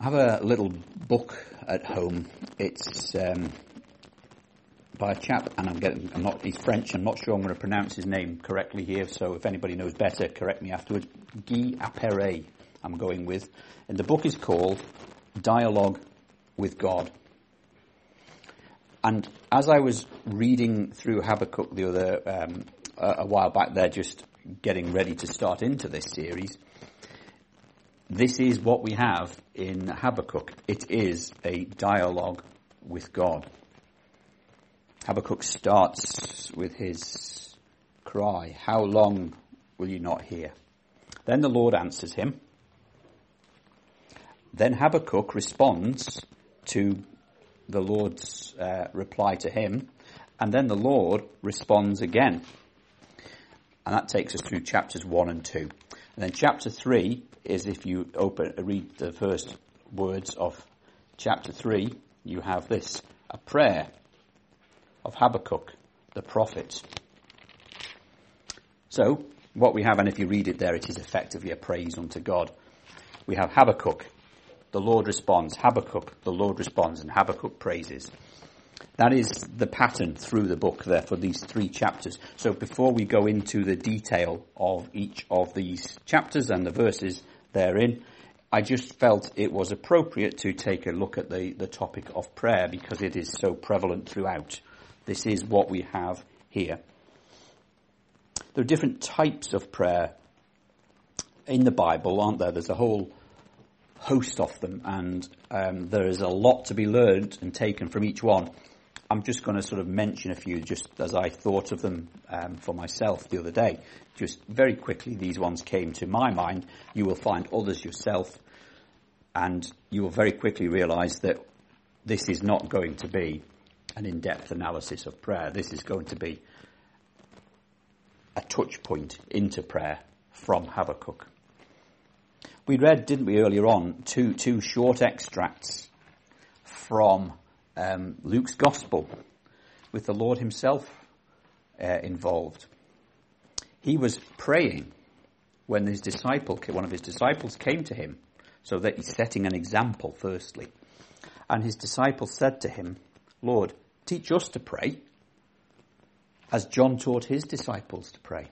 I have a little book at home. It's um, by a chap, and I'm getting, I'm not, he's French. I'm not sure I'm going to pronounce his name correctly here. So if anybody knows better, correct me afterwards. Guy Appéré, I'm going with, and the book is called Dialogue with God. And as I was reading through Habakkuk the other um, a, a while back, there, just getting ready to start into this series this is what we have in Habakkuk. It is a dialogue with God. Habakkuk starts with his cry, How long will you not hear? Then the Lord answers him. Then Habakkuk responds to the Lord's uh, reply to him, and then the Lord responds again. And that takes us through chapters 1 and 2. And then chapter 3 is if you open, read the first words of chapter 3, you have this, a prayer of Habakkuk, the prophet. So, what we have, and if you read it there, it is effectively a praise unto God. We have Habakkuk, the Lord responds, Habakkuk, the Lord responds, and Habakkuk praises. That is the pattern through the book there for these three chapters. So before we go into the detail of each of these chapters and the verses therein, I just felt it was appropriate to take a look at the, the topic of prayer because it is so prevalent throughout. This is what we have here. There are different types of prayer in the Bible, aren't there? There's a whole host of them, and um, there is a lot to be learned and taken from each one. I'm just going to sort of mention a few just as I thought of them um, for myself the other day. Just very quickly, these ones came to my mind. You will find others yourself, and you will very quickly realize that this is not going to be an in-depth analysis of prayer. This is going to be a touch point into prayer from Habakkuk. We read, didn't we, earlier on, two, two short extracts from um, Luke's Gospel with the Lord Himself uh, involved. He was praying when his disciple, one of his disciples came to him, so that he's setting an example firstly. And his disciple said to him, Lord, teach us to pray, as John taught his disciples to pray.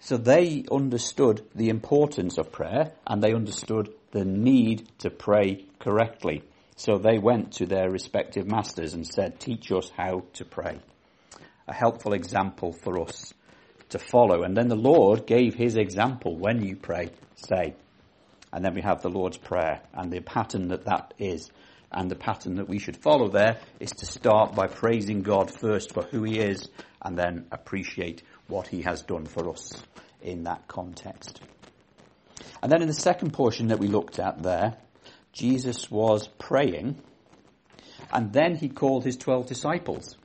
So they understood the importance of prayer and they understood the need to pray correctly. So they went to their respective masters and said, teach us how to pray. A helpful example for us to follow. And then the Lord gave his example. When you pray, say. And then we have the Lord's Prayer and the pattern that that is. And the pattern that we should follow there is to start by praising God first for who he is and then appreciate what he has done for us in that context. And then in the second portion that we looked at there, Jesus was praying, and then he called his twelve disciples.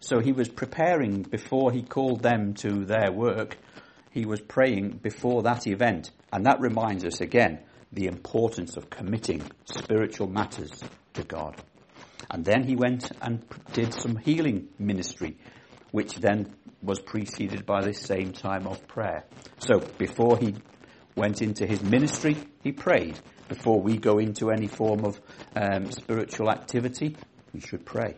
So he was preparing before he called them to their work. He was praying before that event. And that reminds us again the importance of committing spiritual matters to God. And then he went and did some healing ministry, which then was preceded by this same time of prayer. So before he went into his ministry, he prayed before we go into any form of um, spiritual activity, we should pray.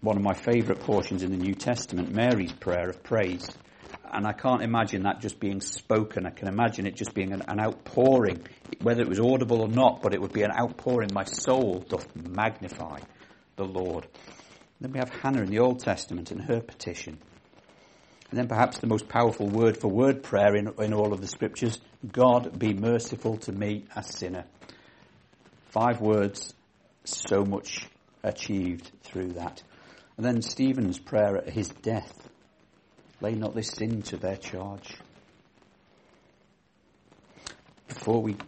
One of my favourite portions in the New Testament, Mary's prayer of praise. And I can't imagine that just being spoken. I can imagine it just being an, an outpouring, whether it was audible or not, but it would be an outpouring. My soul doth magnify the Lord. Then we have Hannah in the Old Testament and her petition. And then perhaps the most powerful word for word prayer in, in all of the scriptures, God be merciful to me, a sinner. Five words, so much achieved through that. And then Stephen's prayer at his death, lay not this sin to their charge. Before we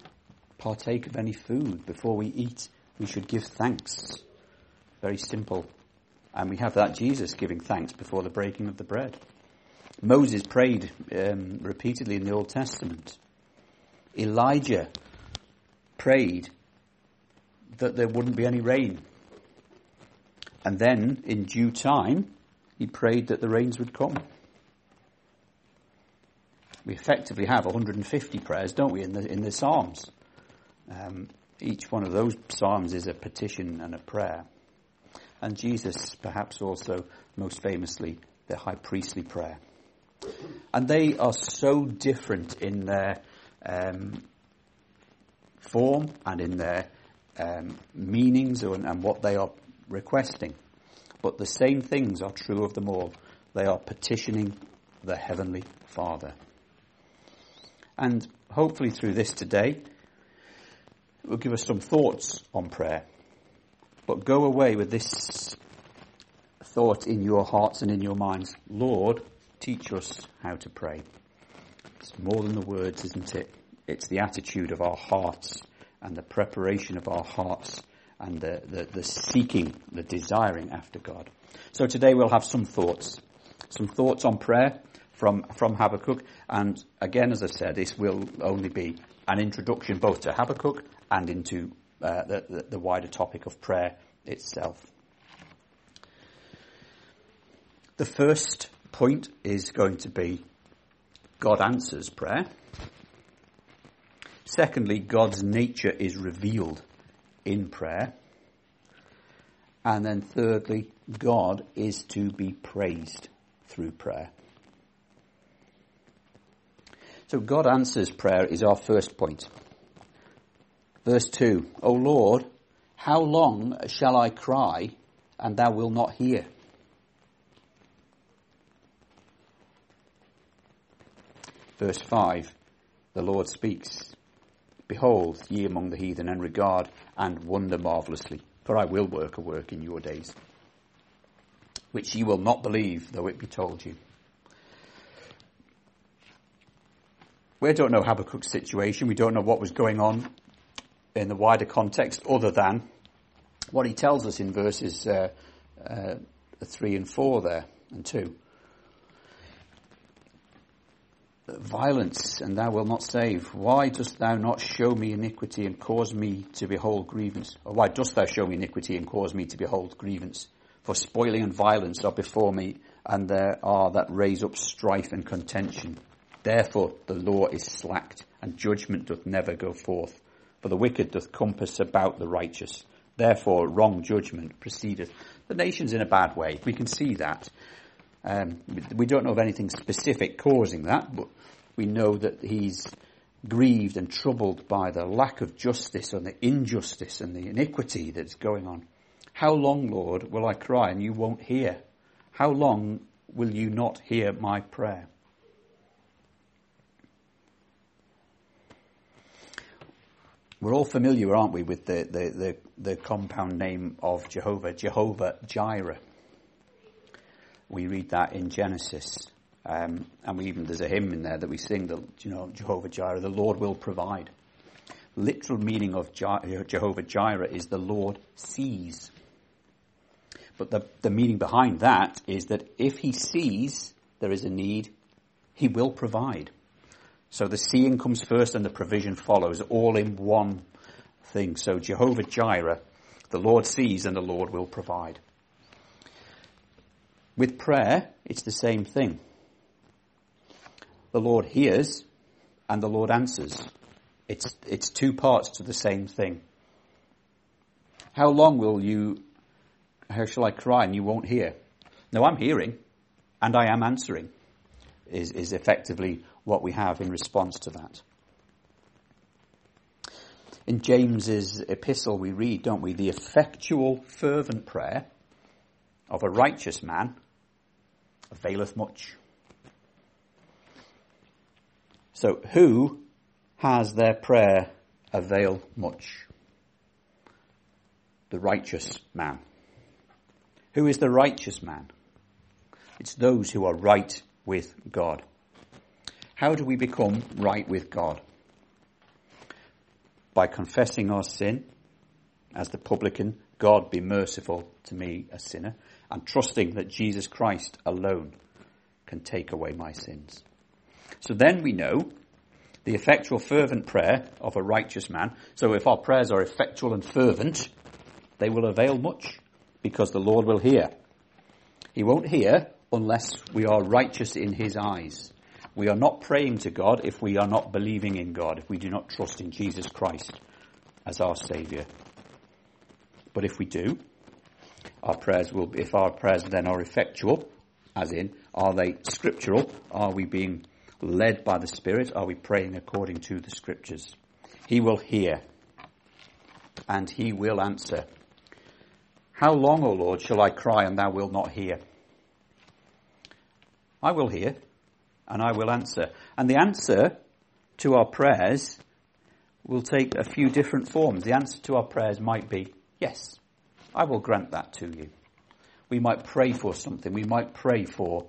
partake of any food, before we eat, we should give thanks. Very simple. And we have that Jesus giving thanks before the breaking of the bread. Moses prayed um, repeatedly in the Old Testament. Elijah prayed that there wouldn't be any rain. And then, in due time, he prayed that the rains would come. We effectively have 150 prayers, don't we, in the, in the Psalms? Um, each one of those Psalms is a petition and a prayer. And Jesus, perhaps also most famously, the high priestly prayer. And they are so different in their um, form and in their um, meanings and, and what they are requesting. But the same things are true of them all. They are petitioning the Heavenly Father. And hopefully through this today, it will give us some thoughts on prayer. But go away with this thought in your hearts and in your minds. Lord, teach us how to pray. It's more than the words, isn't it? It's the attitude of our hearts and the preparation of our hearts and the, the, the seeking, the desiring after God. So today we'll have some thoughts. Some thoughts on prayer from, from Habakkuk. And again, as I said, this will only be an introduction both to Habakkuk and into uh, the, the, the wider topic of prayer itself. The first point is going to be God answers prayer. Secondly, God's nature is revealed in prayer. And then thirdly, God is to be praised through prayer. So God answers prayer is our first point. Verse 2, O Lord, how long shall I cry and thou wilt not hear? Verse 5, the Lord speaks, Behold, ye among the heathen, and regard and wonder marvellously, for I will work a work in your days, which ye will not believe, though it be told you. We don't know Habakkuk's situation. We don't know what was going on in the wider context other than what he tells us in verses uh, uh, 3 and 4 there, and 2. Violence, and thou wilt not save. Why dost thou not show me iniquity and cause me to behold grievance? Or why dost thou show me iniquity and cause me to behold grievance? For spoiling and violence are before me, and there are that raise up strife and contention. Therefore the law is slacked, and judgment doth never go forth. For the wicked doth compass about the righteous. Therefore wrong judgment proceedeth. The nation's in a bad way. We can see that. Um, we don't know of anything specific causing that, but we know that he's grieved and troubled by the lack of justice and the injustice and the iniquity that's going on. How long, Lord, will I cry and you won't hear? How long will you not hear my prayer? We're all familiar, aren't we, with the, the, the, the compound name of Jehovah, Jehovah Jireh. We read that in Genesis. Um, and we even, there's a hymn in there that we sing that, you know, Jehovah Jireh, the Lord will provide. Literal meaning of Jehovah Jireh is the Lord sees. But the, the meaning behind that is that if he sees there is a need, he will provide. So the seeing comes first and the provision follows, all in one thing. So Jehovah Jireh, the Lord sees and the Lord will provide. With prayer, it's the same thing. The Lord hears and the Lord answers. It's, it's two parts to the same thing. How long will you, how shall I cry and you won't hear? No, I'm hearing and I am answering is, is effectively what we have in response to that. In James's epistle we read, don't we, the effectual fervent prayer of a righteous man availeth much. So who has their prayer avail much? The righteous man. Who is the righteous man? It's those who are right with God. How do we become right with God? By confessing our sin as the publican, God be merciful to me, a sinner, and trusting that Jesus Christ alone can take away my sins. So then we know the effectual fervent prayer of a righteous man. So if our prayers are effectual and fervent, they will avail much because the Lord will hear. He won't hear unless we are righteous in his eyes We are not praying to God if we are not believing in God, if we do not trust in Jesus Christ as our Saviour. But if we do, our prayers will, if our prayers then are effectual, as in, are they scriptural? Are we being led by the Spirit? Are we praying according to the Scriptures? He will hear and he will answer. How long, O Lord, shall I cry and thou wilt not hear? I will hear and I will answer. And the answer to our prayers will take a few different forms. The answer to our prayers might be, yes, I will grant that to you. We might pray for something. We might pray for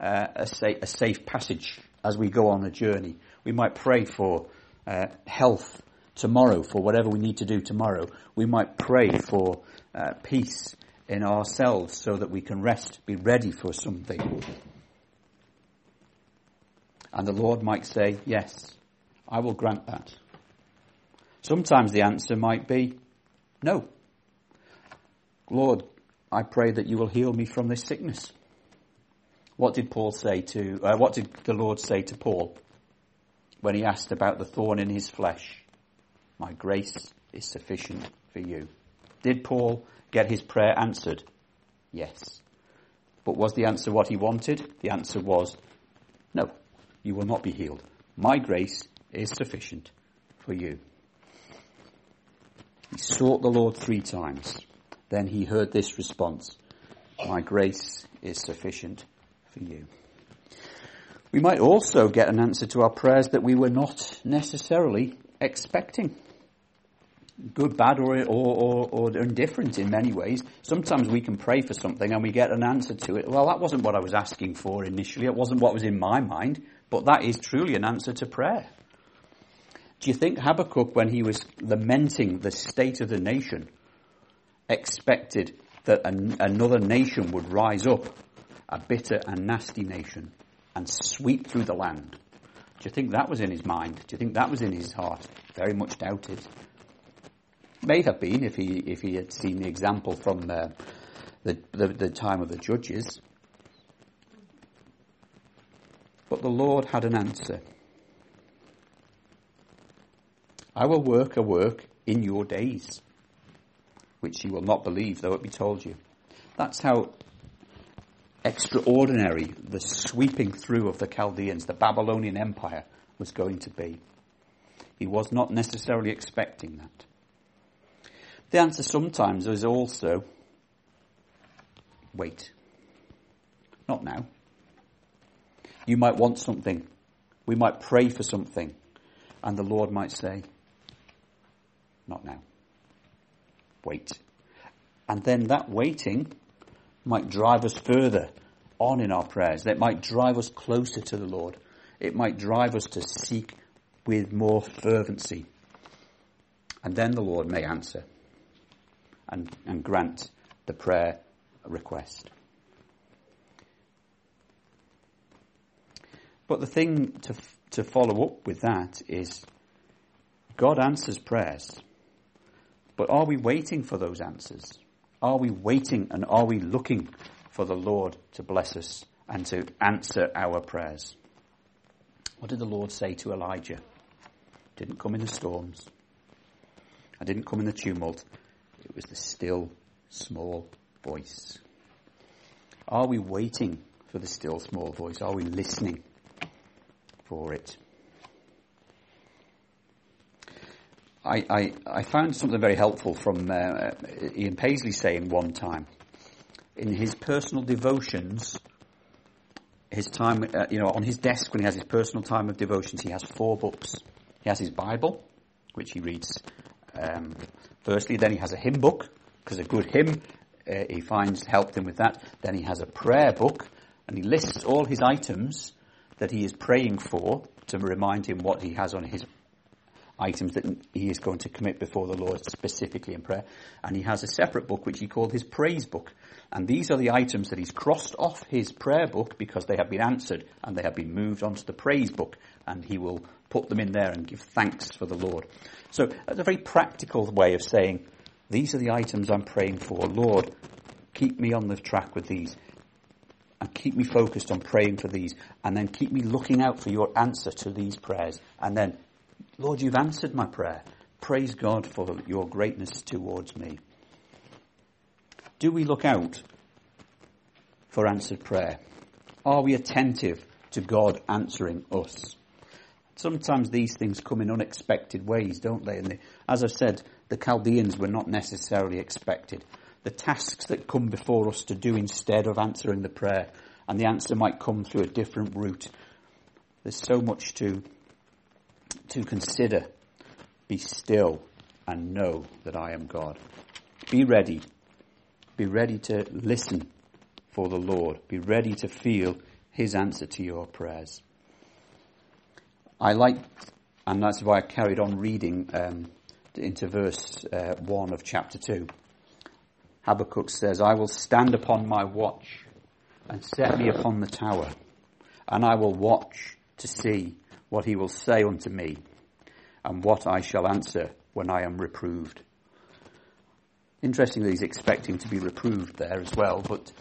uh, a, sa- a, safe passage as we go on a journey. We might pray for uh, health tomorrow, for whatever we need to do tomorrow. We might pray for uh, peace in ourselves so that we can rest, be ready for something. And the Lord might say, yes, I will grant that. Sometimes the answer might be, no. Lord, I pray that you will heal me from this sickness. What did Paul say to, uh, what did the Lord say to Paul when he asked about the thorn in his flesh? My grace is sufficient for you. Did Paul get his prayer answered? Yes. But was the answer what he wanted? The answer was, no, you will not be healed. My grace is sufficient for you. He sought the Lord three times. Then he heard this response, My grace is sufficient for you. We might also get an answer to our prayers that we were not necessarily expecting. Good, bad, or, or, or, or, indifferent in many ways. Sometimes we can pray for something and we get an answer to it. Well, that wasn't what I was asking for initially. It wasn't what was in my mind. But that is truly an answer to prayer. Do you think Habakkuk, when he was lamenting the state of the nation, expected that an, another nation would rise up, a bitter and nasty nation, and sweep through the land? Do you think that was in his mind? Do you think that was in his heart? Very much doubted. May have been if he if he had seen the example from uh, the, the the time of the judges. But the Lord had an answer. I will work a work in your days, which you will not believe, though it be told you. That's how extraordinary the sweeping through of the Chaldeans, the Babylonian Empire, was going to be. He was not necessarily expecting that. The answer sometimes is also wait. Not now. You might want something. We might pray for something. And the Lord might say, not now. Wait. And then that waiting might drive us further on in our prayers. It might drive us closer to the Lord. It might drive us to seek with more fervency. And then the Lord may answer and, and grant the prayer request. But the thing to, to follow up with that is God answers prayers. But are we waiting for those answers? Are we waiting and are we looking for the Lord to bless us and to answer our prayers? What did the Lord say to Elijah? Didn't come in the storms. I didn't come in the tumult. It was the still, small voice. Are we waiting for the still, small voice? Are we listening for it? I, I, I, found something very helpful from uh, Ian Paisley saying one time in his personal devotions, his time, uh, you know, on his desk when he has his personal time of devotions, he has four books. He has his Bible, which he reads um, firstly. Then he has a hymn book, because a good hymn uh, he finds helped him with that. Then he has a prayer book, and he lists all his items that he is praying for to remind him what he has on his items that he is going to commit before the Lord specifically in prayer. And he has a separate book which he called his praise book. And these are the items that he's crossed off his prayer book because they have been answered and they have been moved onto the praise book. And he will put them in there and give thanks for the Lord. So that's a very practical way of saying, these are the items I'm praying for. Lord, keep me on the track with these. and keep me focused on praying for these, and then keep me looking out for your answer to these prayers. And then, Lord, you've answered my prayer. Praise God for your greatness towards me. Do we look out for answered prayer? Are we attentive to God answering us? Sometimes these things come in unexpected ways, don't they? And they, as I've said, the Chaldeans were not necessarily expected the tasks that come before us to do instead of answering the prayer. And the answer might come through a different route. There's so much to, to consider. Be still and know that I am God. Be ready. Be ready to listen for the Lord. Be ready to feel His answer to your prayers. I like, and that's why I carried on reading um, into verse uh, 1 of chapter 2. Habakkuk says, I will stand upon my watch and set me upon the tower, and I will watch to see what he will say unto me, and what I shall answer when I am reproved. Interestingly, he's expecting to be reproved there as well, but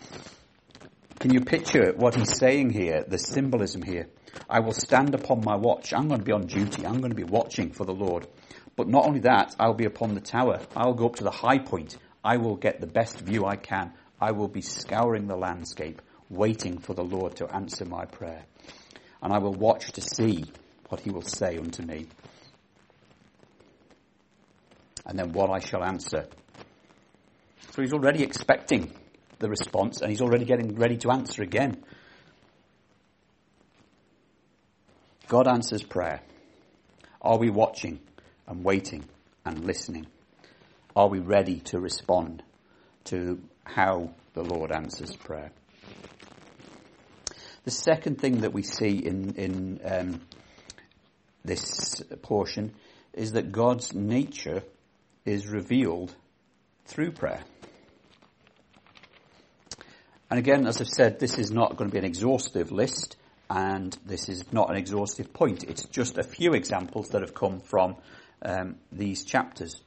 can you picture what he's saying here, the symbolism here? I will stand upon my watch. I'm going to be on duty. I'm going to be watching for the Lord. But not only that, I'll be upon the tower. I'll go up to the high point. I will get the best view I can. I will be scouring the landscape, waiting for the Lord to answer my prayer. And I will watch to see what he will say unto me. And then what I shall answer. So he's already expecting the response and he's already getting ready to answer again. God answers prayer. Are we watching and waiting and listening? Are we ready to respond to how the Lord answers prayer? The second thing that we see in, in um, this portion is that God's nature is revealed through prayer. And again, as I've said, this is not going to be an exhaustive list, and this is not an exhaustive point. It's just a few examples that have come from um, these chapters.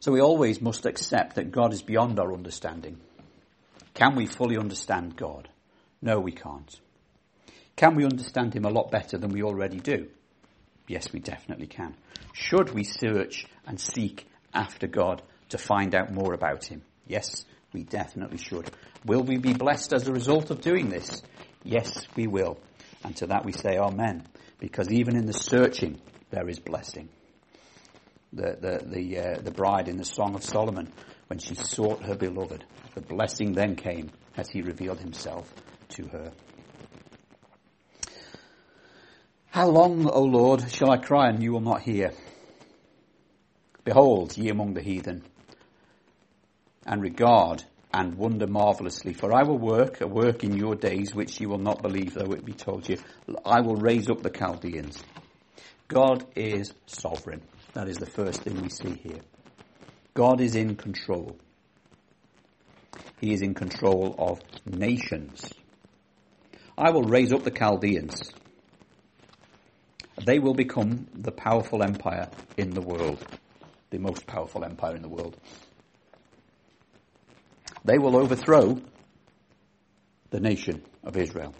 So we always must accept that God is beyond our understanding. Can we fully understand God? No, we can't. Can we understand Him a lot better than we already do? Yes, we definitely can. Should we search and seek after God to find out more about Him? Yes, we definitely should. Will we be blessed as a result of doing this? Yes, we will. And to that we say Amen. Because even in the searching, there is blessing the the the, uh, the bride in the Song of Solomon when she sought her beloved. The blessing then came as he revealed himself to her. How long, O Lord, shall I cry and you will not hear? Behold, ye among the heathen, and regard and wonder marvelously. For I will work a work in your days which ye will not believe, though it be told you. I will raise up the Chaldeans. God is sovereign. That is the first thing we see here. God is in control. He is in control of nations. I will raise up the Chaldeans. They will become the powerful empire in the world, the most powerful empire in the world. They will overthrow the nation of Israel.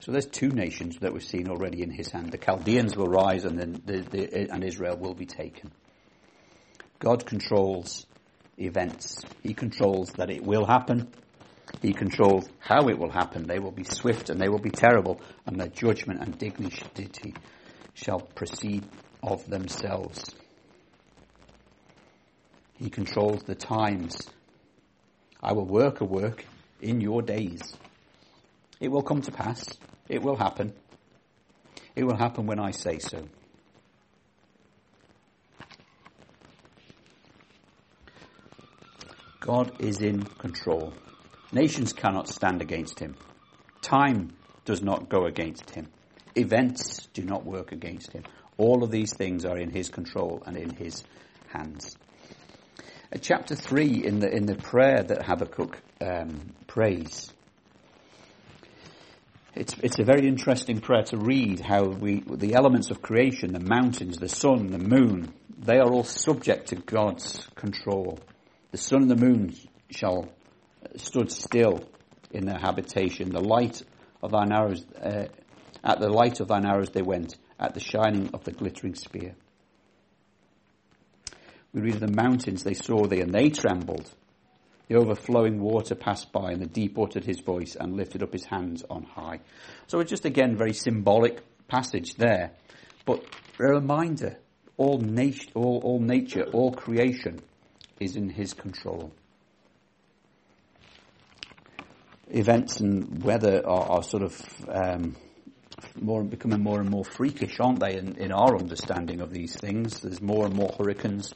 So there's two nations that we've seen already in his hand. The Chaldeans will rise and then the, the, and Israel will be taken. God controls events. He controls that it will happen. He controls how it will happen. They will be swift and they will be terrible and their judgment and dignity shall proceed of themselves. He controls the times. I will work a work in your days. It will come to pass. It will happen. It will happen when I say so. God is in control. Nations cannot stand against him. Time does not go against him. Events do not work against him. All of these things are in his control and in his hands. Uh, chapter 3 in the, in the prayer that Habakkuk um, prays it's, it's a very interesting prayer to read how we, the elements of creation, the mountains, the sun, the moon, they are all subject to God's control. The sun and the moon shall stood still in their habitation. The light of thine arrows, uh, at the light of thine arrows they went, at the shining of the glittering spear. We read of the mountains they saw thee, and they trembled. The overflowing water passed by, and the deep uttered his voice and lifted up his hands on high. So it's just again very symbolic passage there, but a reminder: all, nat- all, all nature, all creation, is in his control. Events and weather are, are sort of um, more becoming more and more freakish, aren't they? In, in our understanding of these things, there's more and more hurricanes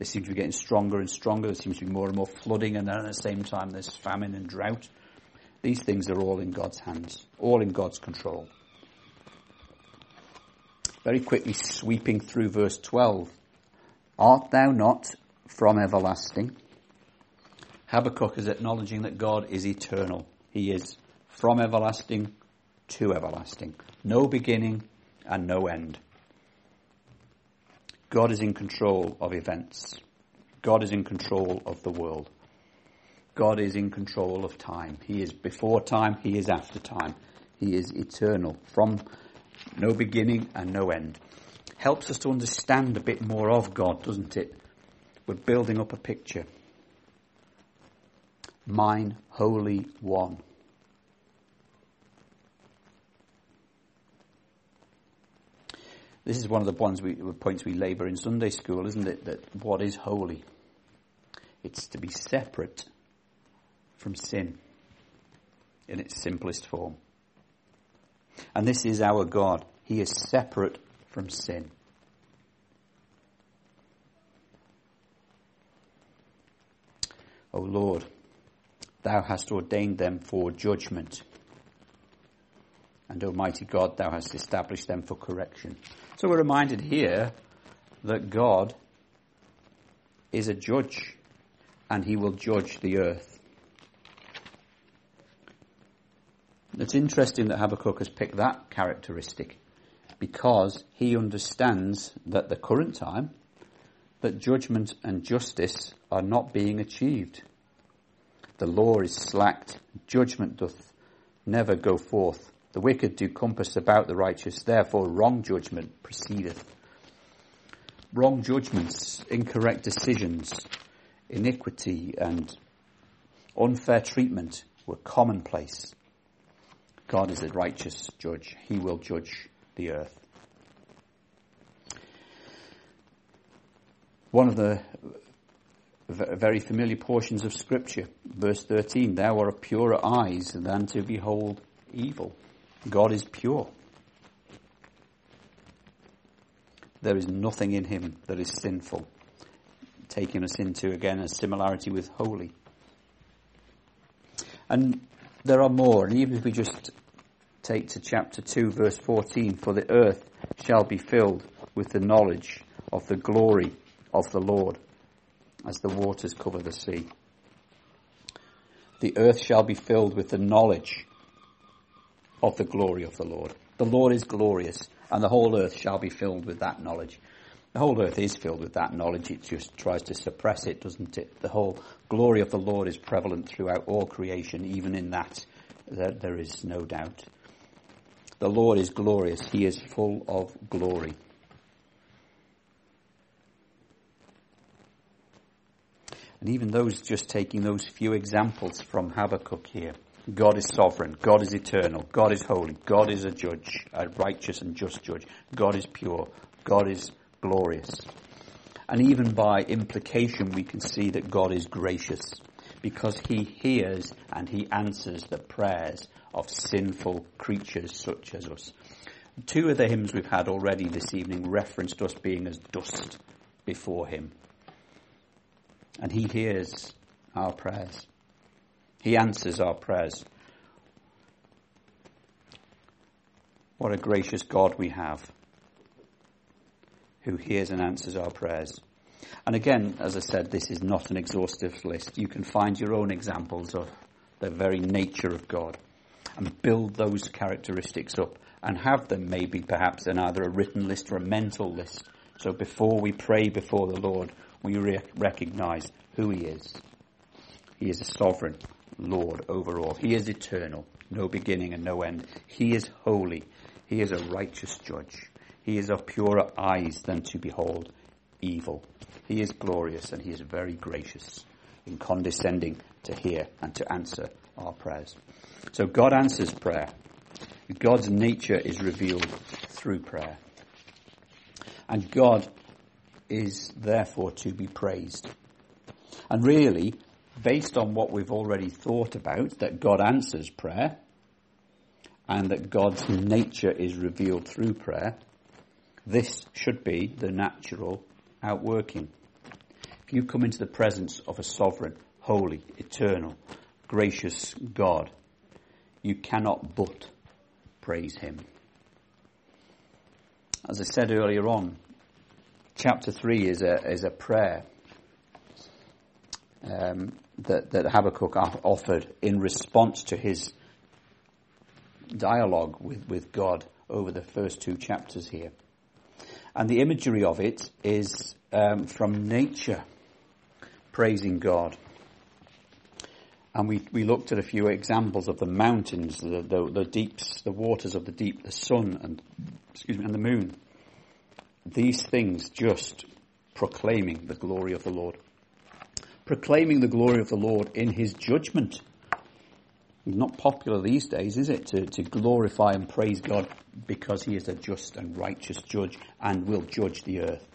they seem to be getting stronger and stronger. There seems to be more and more flooding, and then at the same time, there's famine and drought. These things are all in God's hands, all in God's control. Very quickly sweeping through verse 12. Art thou not from everlasting? Habakkuk is acknowledging that God is eternal. He is from everlasting to everlasting. No beginning and no end. God is in control of events. God is in control of the world. God is in control of time. He is before time, He is after time. He is eternal, from no beginning and no end. Helps us to understand a bit more of God, doesn't it? We're building up a picture. Mine, Holy One. This is one of the ones we, points we labour in Sunday school, isn't it? That what is holy? It's to be separate from sin in its simplest form. And this is our God. He is separate from sin. O Lord, thou hast ordained them for judgment. And Almighty God, thou hast established them for correction. So we're reminded here that God is a judge and he will judge the earth. It's interesting that Habakkuk has picked that characteristic because he understands that the current time that judgment and justice are not being achieved. The law is slacked, judgment doth never go forth. The wicked do compass about the righteous, therefore wrong judgment proceedeth. Wrong judgments, incorrect decisions, iniquity and unfair treatment were commonplace. God is a righteous judge. He will judge the earth. One of the very familiar portions of scripture, verse 13, thou art of purer eyes than to behold evil. God is pure. There is nothing in him that is sinful, taking us into again a similarity with holy. And there are more, and even if we just take to chapter 2, verse 14, for the earth shall be filled with the knowledge of the glory of the Lord as the waters cover the sea. The earth shall be filled with the knowledge of the glory of the Lord. The Lord is glorious, and the whole earth shall be filled with that knowledge. The whole earth is filled with that knowledge. It just tries to suppress it, doesn't it? The whole glory of the Lord is prevalent throughout all creation. Even in that, there, is no doubt. The Lord is glorious. He is full of glory. And even those, just taking those few examples from Habakkuk here, God is sovereign. God is eternal. God is holy. God is a judge, a righteous and just judge. God is pure. God is glorious. And even by implication, we can see that God is gracious because he hears and he answers the prayers of sinful creatures such as us. Two of the hymns we've had already this evening referenced us being as dust before him. And he hears our prayers. He answers our prayers. What a gracious God we have who hears and answers our prayers. And again, as I said, this is not an exhaustive list. You can find your own examples of the very nature of God and build those characteristics up and have them maybe perhaps in either a written list or a mental list. So before we pray before the Lord, we re- recognize who he is. He is a sovereign Lord over all. He is eternal, no beginning and no end. He is holy. He is a righteous judge. He is of purer eyes than to behold evil. He is glorious and he is very gracious in condescending to hear and to answer our prayers. So God answers prayer. God's nature is revealed through prayer. And God is therefore to be praised. And really, based on what we've already thought about, that God answers prayer, and that God's nature is revealed through prayer, this should be the natural outworking. If you come into the presence of a sovereign, holy, eternal, gracious God, you cannot but praise Him. As I said earlier on, chapter 3 is a, is a prayer um, that, that Habakkuk offered in response to his dialogue with, with God over the first two chapters here. And the imagery of it is um, from nature, praising God. And we, we looked at a few examples of the mountains, the, the, the deeps, the waters of the deep, the sun, and excuse me, and the moon. These things just proclaiming the glory of the Lord. Proclaiming the glory of the Lord in his judgment. Not popular these days, is it, to, to glorify and praise God because he is a just and righteous judge and will judge the earth.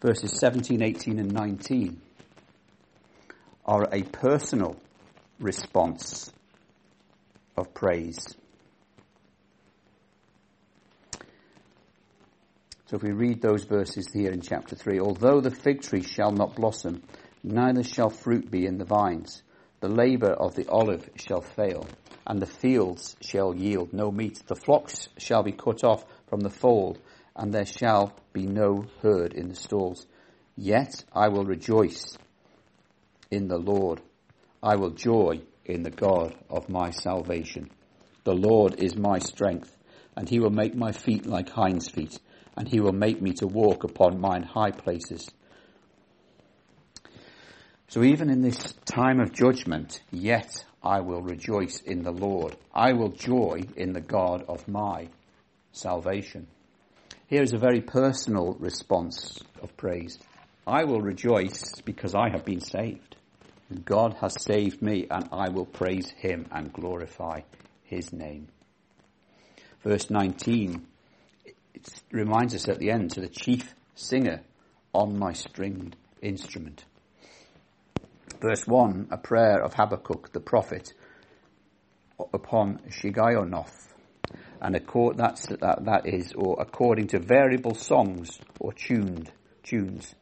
Verses 17, 18 and 19 are a personal response of praise. So if we read those verses here in chapter 3, although the fig tree shall not blossom, neither shall fruit be in the vines, the labour of the olive shall fail, and the fields shall yield no meat. The flocks shall be cut off from the fold, and there shall be no herd in the stalls. Yet I will rejoice in the Lord. I will joy in the God of my salvation. The Lord is my strength, and he will make my feet like hinds' feet, and he will make me to walk upon mine high places. So even in this time of judgment, yet I will rejoice in the Lord. I will joy in the God of my salvation. Here is a very personal response of praise. I will rejoice because I have been saved. God has saved me and I will praise him and glorify his name. Verse 19, it reminds us at the end to the chief singer on my stringed instrument. Verse 1, a prayer of Habakkuk the prophet upon Shigionoth. And accord, that's, that, that is, or according to variable songs or tuned tunes.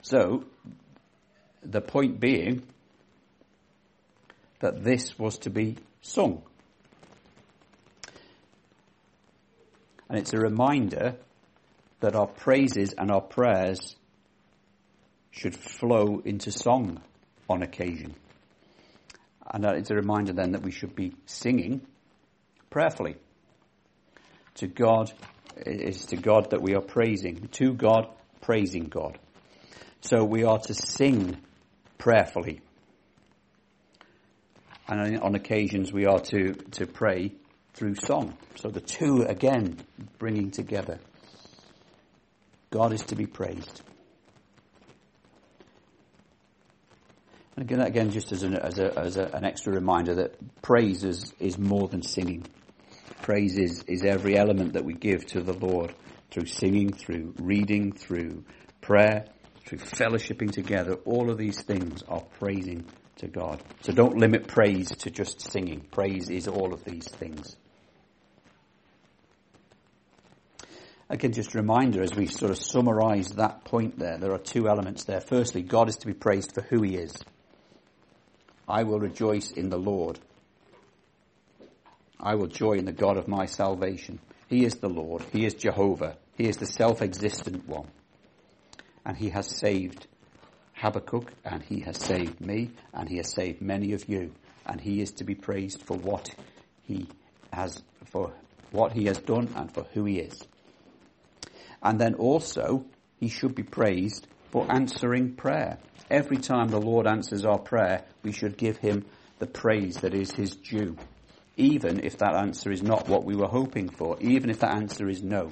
So, the point being that this was to be sung. And it's a reminder that our praises and our prayers should flow into song on occasion. And it's a reminder then that we should be singing prayerfully. To God, it is to God that we are praising. To God, praising God. So we are to sing prayerfully. And on occasions we are to, to pray through song. So the two again bringing together. God is to be praised. And again, again just as, an, as, a, as a, an extra reminder that praise is, is more than singing. Praise is, is every element that we give to the Lord through singing, through reading, through prayer, through fellowshipping together. All of these things are praising to God. So don't limit praise to just singing. Praise is all of these things. Again, just a reminder as we sort of summarize that point there, there are two elements there. Firstly, God is to be praised for who he is. I will rejoice in the Lord. I will joy in the God of my salvation. He is the Lord. He is Jehovah. He is the self-existent one. And he has saved Habakkuk and he has saved me and he has saved many of you. And he is to be praised for what he has, for what he has done and for who he is. And then also, he should be praised for answering prayer. Every time the Lord answers our prayer, we should give him the praise that is his due. Even if that answer is not what we were hoping for, even if that answer is no.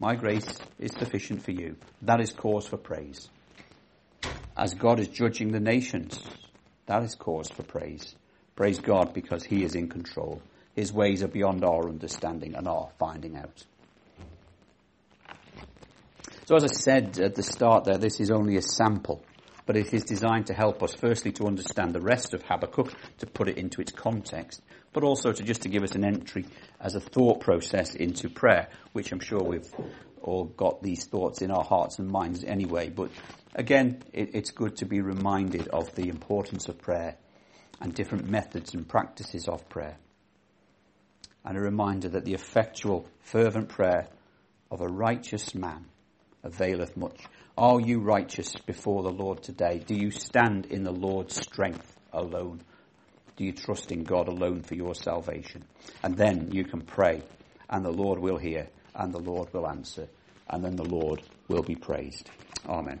My grace is sufficient for you. That is cause for praise. As God is judging the nations, that is cause for praise. Praise God because he is in control. His ways are beyond our understanding and our finding out. So as I said at the start there, this is only a sample, but it is designed to help us firstly to understand the rest of Habakkuk, to put it into its context, but also to just to give us an entry as a thought process into prayer, which I'm sure we've all got these thoughts in our hearts and minds anyway. But again, it, it's good to be reminded of the importance of prayer and different methods and practices of prayer. And a reminder that the effectual, fervent prayer of a righteous man availeth much. Are you righteous before the Lord today? Do you stand in the Lord's strength alone? Do you trust in God alone for your salvation? And then you can pray, and the Lord will hear, and the Lord will answer, and then the Lord will be praised. Amen.